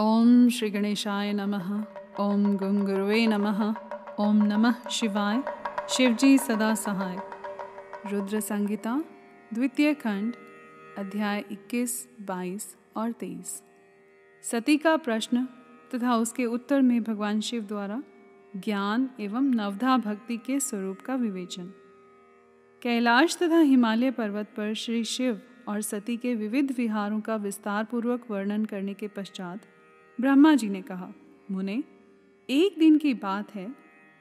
ओम श्री गणेशाय नमः। ओम गंग नमः। ओम नमः शिवाय। शिवजी सदा सहाय। रुद्र संगीता द्वितीय खंड अध्याय 21, 22 और 23 सती का प्रश्न तथा उसके उत्तर में भगवान शिव द्वारा ज्ञान एवं नवधा भक्ति के स्वरूप का विवेचन। कैलाश तथा हिमालय पर्वत पर श्री शिव और सती के विविध विहारों का विस्तार पूर्वक वर्णन करने के पश्चात ब्रह्मा जी ने कहा, मुने, एक दिन की बात है,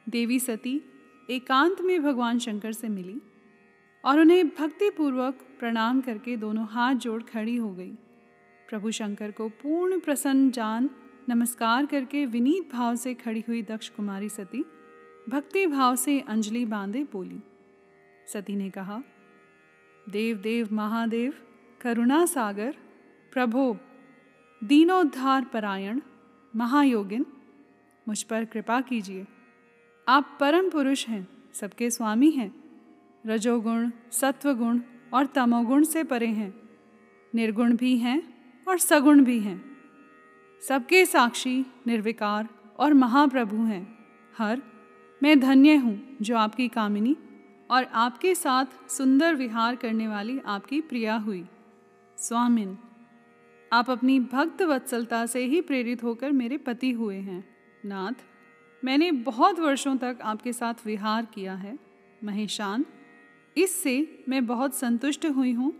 देवी सती एकांत में भगवान शंकर से मिली और उन्हें भक्ति पूर्वक प्रणाम करके दोनों हाथ जोड़ खड़ी हो गई। प्रभु शंकर को पूर्ण प्रसन्न जान, नमस्कार करके विनीत भाव से खड़ी हुई दक्ष कुमारी सती भक्ति भाव से अंजलि बांधे बोली। सती ने कहा, देव देव महादेव, करुणा सागर, प्रभो दीनोद्धार परायण महायोगिन, मुझ पर कृपा कीजिए। आप परम पुरुष हैं, सबके स्वामी हैं। रजोगुण, सत्वगुण और तमोगुण से परे हैं। निर्गुण भी हैं और सगुण भी हैं। सबके साक्षी, निर्विकार और महाप्रभु हैं। हर, मैं धन्य हूँ जो आपकी कामिनी और आपके साथ सुंदर विहार करने वाली आपकी प्रिया हुई। स्वामिन। आप अपनी भक्त वत्सलता से ही प्रेरित होकर मेरे पति हुए हैं। नाथ, मैंने बहुत वर्षों तक आपके साथ विहार किया है। महेशान, इससे मैं बहुत संतुष्ट हुई हूँ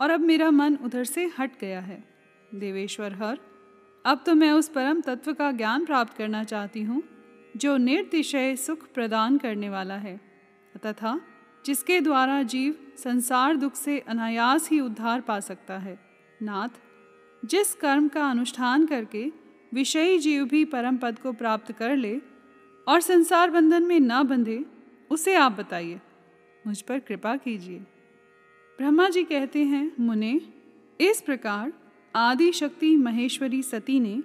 और अब मेरा मन उधर से हट गया है। देवेश्वर हर, अब तो मैं उस परम तत्व का ज्ञान प्राप्त करना चाहती हूँ, जो निर्तिशय सुख प्रदान करने वाला है, तथा जिसके द्वारा जीव संसार दुख से अनायास ही उद्धार पा सकता है। नाथ जिस कर्म का अनुष्ठान करके विषयी जीव भी परम पद को प्राप्त कर ले और संसार बंधन में न बंधे, उसे आप बताइए। मुझ पर कृपा कीजिए। ब्रह्मा जी कहते हैं, मुने, इस प्रकार आदि शक्ति महेश्वरी सती ने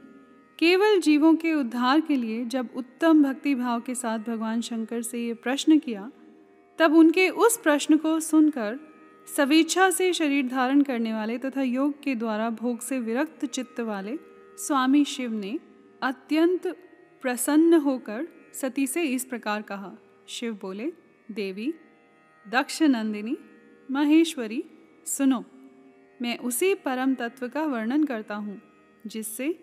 केवल जीवों के उद्धार के लिए जब उत्तम भक्ति भाव के साथ भगवान शंकर से ये प्रश्न किया, तब उनके उस प्रश्न को सुनकर सवेच्छा से शरीर धारण करने वाले तथा योग के द्वारा भोग से विरक्त चित्त वाले स्वामी शिव ने अत्यंत प्रसन्न होकर सती से इस प्रकार कहा। शिव बोले, देवी, दक्ष नंदिनी, महेश्वरी, सुनो, मैं उसी परम तत्व का वर्णन करता हूँ, जिससे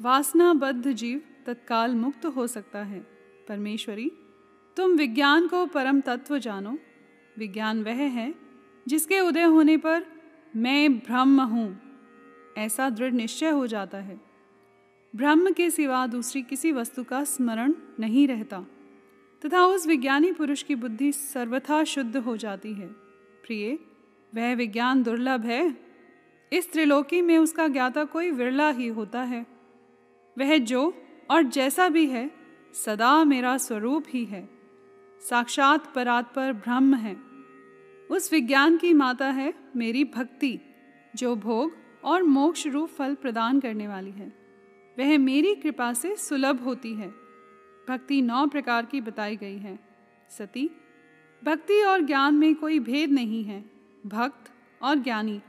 वासनाबद्ध जीव तत्काल मुक्त हो सकता है। परमेश्वरी, तुम विज्ञान को परम तत्व जानो। विज्ञान वह है जिसके उदय होने पर मैं ब्रह्म हूँ, ऐसा दृढ़ निश्चय हो जाता है। ब्रह्म के सिवा दूसरी किसी वस्तु का स्मरण नहीं रहता, तथा उस विज्ञानी पुरुष की बुद्धि सर्वथा शुद्ध हो जाती है। प्रिय, वह विज्ञान दुर्लभ है। इस त्रिलोकी में उसका ज्ञाता कोई विरला ही होता है। वह जो और जैसा भी है, सदा मेरा स्वरूप ही है। साक्षात परात पर ब्रह्म है। उस विज्ञान की माता है मेरी भक्ति, जो भोग और मोक्ष रूप फल प्रदान करने वाली है। वह मेरी कृपा से सुलभ होती है। भक्ति नौ प्रकार की बताई गई है। सती, भक्ति और ज्ञान में कोई भेद नहीं है। भक्त और ज्ञानी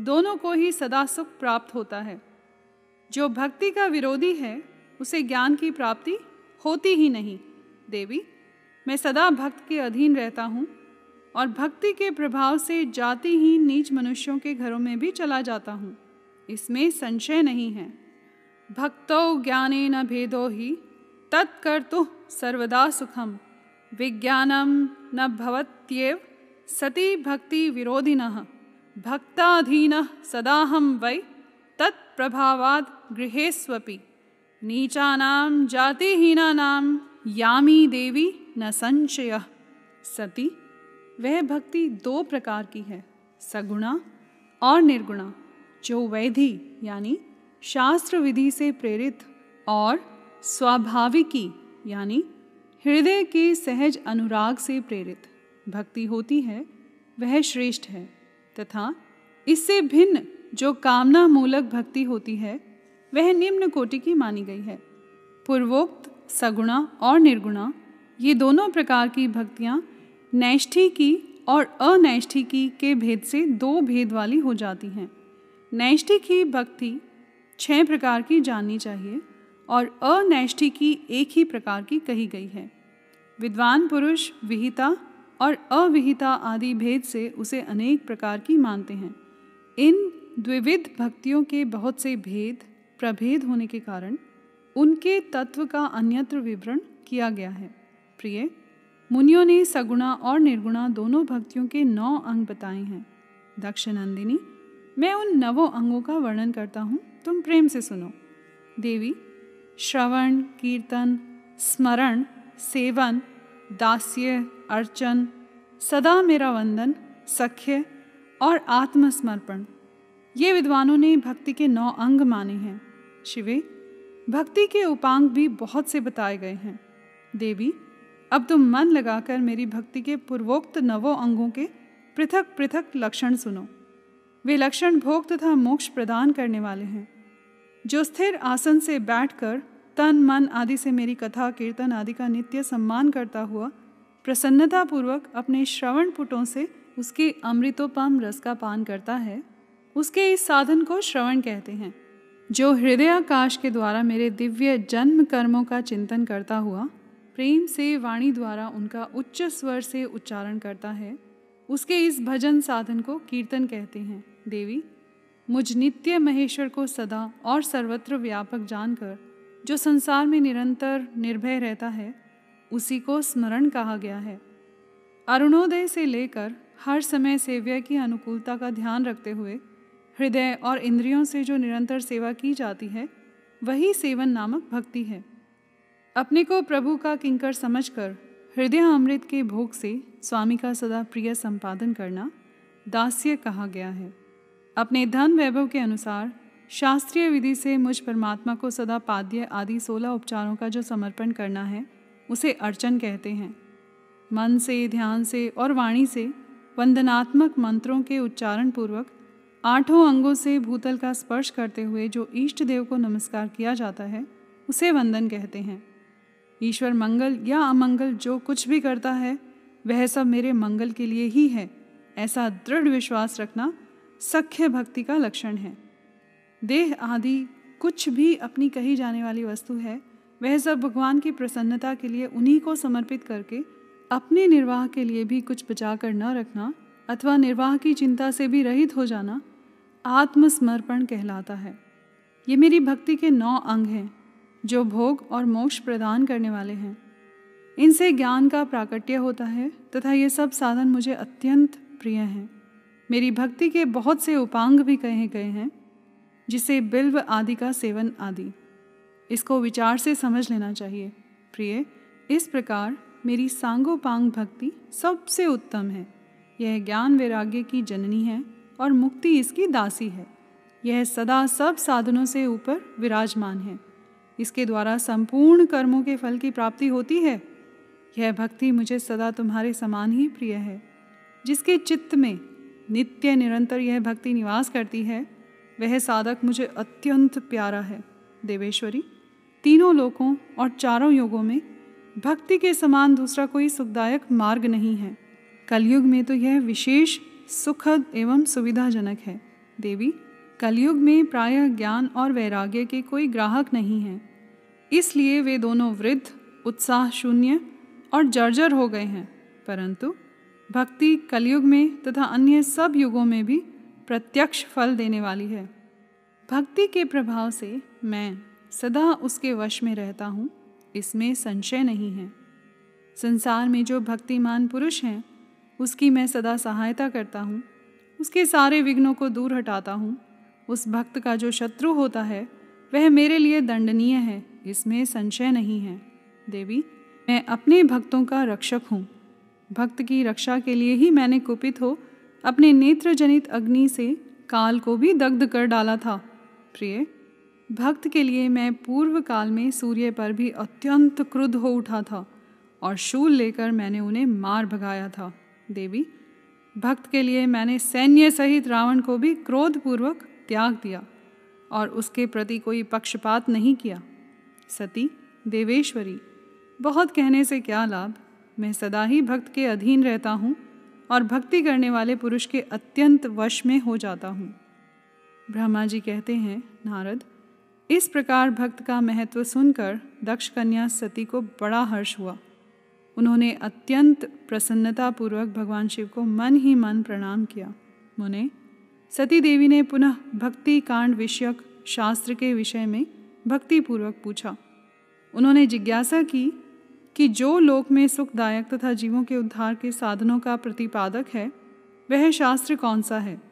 दोनों को ही सदा सुख प्राप्त होता है। जो भक्ति का विरोधी है, उसे ज्ञान की प्राप्ति होती ही नहीं। देवी, मैं सदा भक्त के अधीन रहता हूँ। और भक्ति के प्रभाव से जातिहीन नीच मनुष्यों के घरों में भी चला जाता हूँ। इसमें संशय नहीं है। भक्तो ज्ञाने न भेदो ही तत्कर्तु सर्वदा सुखम। विज्ञानम न भवत्येव, सती भक्ति विरोधिन। भक्ताधीन सदा हम वै तत्प्रभावाद गृहेस्वपि नीचानाम जातिहीनानाम यामी देवी न संशय। सती वह भक्ति दो प्रकार की है, सगुणा और निर्गुणा, जो वैधि यानी शास्त्र विधि से प्रेरित और स्वाभाविकी यानी हृदय के सहज अनुराग से प्रेरित। भक्ति होती है, वह श्रेष्ठ है, तथा इससे भिन्न जो कामना मूलक भक्ति होती है, वह निम्न कोटि की मानी गई है। पूर्वोक्त, सगुणा और निर्गुणा, ये दोनों प्रकार की भक्तियाँ नैष्ठिकी और अनैष्ठिकी के भेद से दो भेद वाली हो जाती हैं। नैष्ठिकी भक्ति छह प्रकार की जाननी चाहिए और अनैष्ठी की एक ही प्रकार की कही गई है। विद्वान पुरुष, विहिता और अविहिता आदि भेद से उसे अनेक प्रकार की मानते हैं। इन द्विविध भक्तियों के बहुत से भेद, प्रभेद होने के कारण उनके तत्व का अन्यत्र विवरण किया गया है। प्रिय मुनियों ने सगुणा और निर्गुणा दोनों भक्तियों के नौ अंग बताए हैं। दक्षिणंदिनी मैं उन नवों अंगों का वर्णन करता हूँ, तुम प्रेम से सुनो। देवी, श्रवण, कीर्तन, स्मरण, सेवन, दास्य, अर्चन, सदा मेरा वंदन, सख्य और आत्मसमर्पण। ये विद्वानों ने भक्ति के नौ अंग माने हैं। शिवे, भक्ति के उपांग भी बहुत से बताए गए हैं। देवी अब तुम मन लगाकर मेरी भक्ति के पूर्वोक्त नवों अंगों के पृथक पृथक लक्षण सुनो। वे लक्षण भोग तथा मोक्ष प्रदान करने वाले हैं। जो स्थिर आसन से बैठकर तन, मन आदि से मेरी कथा, कीर्तन आदि का नित्य सम्मान करता हुआ प्रसन्नतापूर्वक अपने श्रवण पुटों से उसके अमृतोपम रस का पान करता है, उसके इस साधन को श्रवण कहते हैं। जो हृदयाकाश के द्वारा मेरे दिव्य जन्म कर्मों का चिंतन करता हुआ प्रेम से वाणी द्वारा उनका उच्च स्वर से उच्चारण करता है। उसके इस भजन साधन को कीर्तन कहते हैं। देवी, मुझ नित्य महेश्वर को सदा और सर्वत्र व्यापक जानकर, जो संसार में निरंतर निर्भय रहता है, उसी को स्मरण कहा गया है। अरुणोदय से लेकर हर समय सेव्य की अनुकूलता का ध्यान रखते हुए, हृदय और इंद्रियों से जो निरंतर सेवा की जाती है, वही सेवन नामक भक्ति है। अपने को प्रभु का किंकर समझकर हृदय अमृत के भोग से स्वामी का सदा प्रिय संपादन करना दास्य कहा गया है। अपने धन वैभव के अनुसार शास्त्रीय विधि से मुझ परमात्मा को सदा पाद्य आदि सोलह उपचारों का जो समर्पण करना है, उसे अर्चन कहते हैं। मन से, ध्यान से और वाणी से वंदनात्मक मंत्रों के उच्चारण पूर्वक आठों अंगों से भूतल का स्पर्श करते हुए जो इष्ट देव को नमस्कार किया जाता है, उसे वंदन कहते हैं। ईश्वर मंगल या अमंगल जो कुछ भी करता है, वह सब मेरे मंगल के लिए ही है। ऐसा दृढ़ विश्वास रखना सख्य भक्ति का लक्षण है। देह आदि कुछ भी अपनी कही जाने वाली वस्तु है, वह सब भगवान की प्रसन्नता के लिए उन्हीं को समर्पित करके अपने निर्वाह के लिए भी कुछ बचा कर न रखना अथवा निर्वाह की चिंता से भी रहित हो जाना आत्मसमर्पण कहलाता है। ये मेरी भक्ति के नौ अंग हैं। जो भोग और मोक्ष प्रदान करने वाले हैं। इनसे ज्ञान का प्राकट्य होता है तथा ये सब साधन मुझे अत्यंत प्रिय हैं। मेरी भक्ति के बहुत से उपांग भी कहे गए हैं, जिसे बिल्व आदि का सेवन आदि। इसको विचार से समझ लेना चाहिए। प्रिय, इस प्रकार मेरी सांगोपांग भक्ति सबसे उत्तम है। यह ज्ञान वैराग्य की जननी है और मुक्ति इसकी दासी है। यह सदा सब साधनों से ऊपर विराजमान है। इसके द्वारा संपूर्ण कर्मों के फल की प्राप्ति होती है। यह भक्ति मुझे सदा तुम्हारे समान ही प्रिय है। जिसके चित्त में नित्य निरंतर यह भक्ति निवास करती है, वह साधक मुझे अत्यंत प्यारा है। देवेश्वरी, तीनों लोकों और चारों योगों में भक्ति के समान दूसरा कोई सुखदायक मार्ग नहीं है। कलयुग में तो यह विशेष सुखद एवं सुविधाजनक है। देवी, कलयुग में प्रायः ज्ञान और वैराग्य के कोई ग्राहक नहीं हैं। इसलिए वे दोनों वृद्ध, उत्साह शून्य और जर्जर हो गए हैं, परंतु भक्ति कलयुग में तथा अन्य सब युगों में भी प्रत्यक्ष फल देने वाली है। भक्ति के प्रभाव से मैं सदा उसके वश में रहता हूँ, इसमें संशय नहीं है। संसार में जो भक्तिमान पुरुष हैं, उसकी मैं सदा सहायता करता हूँ, उसके सारे विघ्नों को दूर हटाता हूँ, उस भक्त का जो शत्रु होता है वह मेरे लिए दंडनीय है, इसमें संशय नहीं है। देवी, मैं अपने भक्तों का रक्षक हूँ। भक्त की रक्षा के लिए ही मैंने कुपित हो अपने नेत्र जनित अग्नि से काल को भी दग्ध कर डाला था। प्रिय, भक्त के लिए मैं पूर्व काल में सूर्य पर भी अत्यंत क्रुद्ध हो उठा था और शूल लेकर मैंने उन्हें मार भगाया था। देवी, भक्त के लिए मैंने सैन्य सहित रावण को भी क्रोधपूर्वक त्याग दिया। और उसके प्रति कोई पक्षपात नहीं किया। सती, देवेश्वरी, बहुत कहने से क्या लाभ? मैं सदा ही भक्त के अधीन रहता हूँ और भक्ति करने वाले पुरुष के अत्यंत वश में हो जाता हूँ। ब्रह्मा जी कहते हैं, नारद, इस प्रकार भक्त का महत्व सुनकर दक्ष कन्या सती को बड़ा हर्ष हुआ। उन्होंने अत्यंत प्रसन्नतापूर्वक भगवान शिव को मन ही मन प्रणाम किया। मुने सती देवी ने पुनः भक्ति कांड विषयक शास्त्र के विषय में भक्तिपूर्वक पूछा। उन्होंने जिज्ञासा की कि जो लोक में सुखदायक तथा जीवों के उद्धार के साधनों का प्रतिपादक है, वह शास्त्र कौन सा है?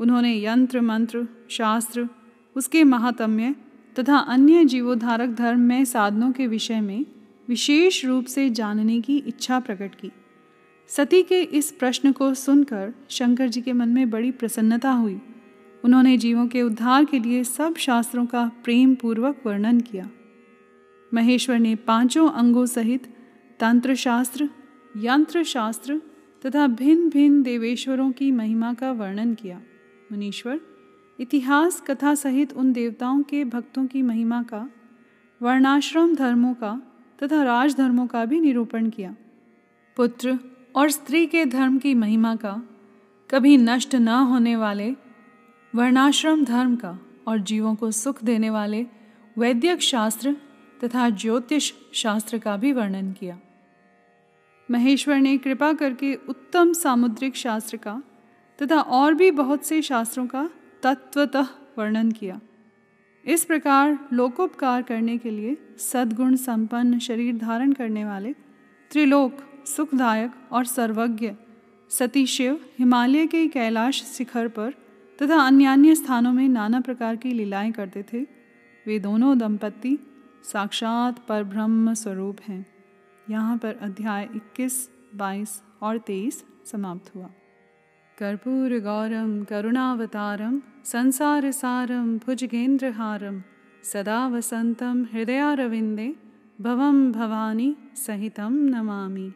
उन्होंने यंत्र, मंत्र, शास्त्र, उसके महात्म्य तथा अन्य जीवोद्धारक धर्म में साधनों के विषय में विशेष रूप से जानने की इच्छा प्रकट की। सती के इस प्रश्न को सुनकर शंकर जी के मन में बड़ी प्रसन्नता हुई। उन्होंने जीवों के उद्धार के लिए सब शास्त्रों का प्रेम पूर्वक वर्णन किया। महेश्वर ने पाँचों अंगों सहित तंत्र शास्त्र यंत्र शास्त्र तथा भिन्न भिन्न देवेश्वरों की महिमा का वर्णन किया। मुनीश्वर, इतिहास कथा सहित उन देवताओं के भक्तों की महिमा का, वर्णाश्रम धर्मों का तथा राजधर्मों का भी निरूपण किया। पुत्र और स्त्री के धर्म की महिमा का, कभी नष्ट न होने वाले, वर्णाश्रम धर्म का और जीवों को सुख देने वाले वैद्यक शास्त्र तथा ज्योतिष शास्त्र का भी वर्णन किया। महेश्वर ने कृपा करके उत्तम सामुद्रिक शास्त्र का तथा और भी बहुत से शास्त्रों का तत्वतः वर्णन किया। इस प्रकार लोकोपकार करने के लिए सद्गुण संपन्न शरीर धारण करने वाले त्रिलोक सुखदायक और सर्वज्ञ। सती शिव हिमालय के कैलाश शिखर पर तथा अन्य अन्य स्थानों में नाना प्रकार की लीलाएँ करते थे वे दोनों दंपत्ति साक्षात पर ब्रह्म स्वरूप हैं। यहाँ पर अध्याय 21, 22 और 23 समाप्त हुआ। कर्पूर गौरम करुणावतारम संसार सारम भुजगेंद्रहारम सदा वसंतम हृदयारविंदे भवम भवानी सहितम नमामि।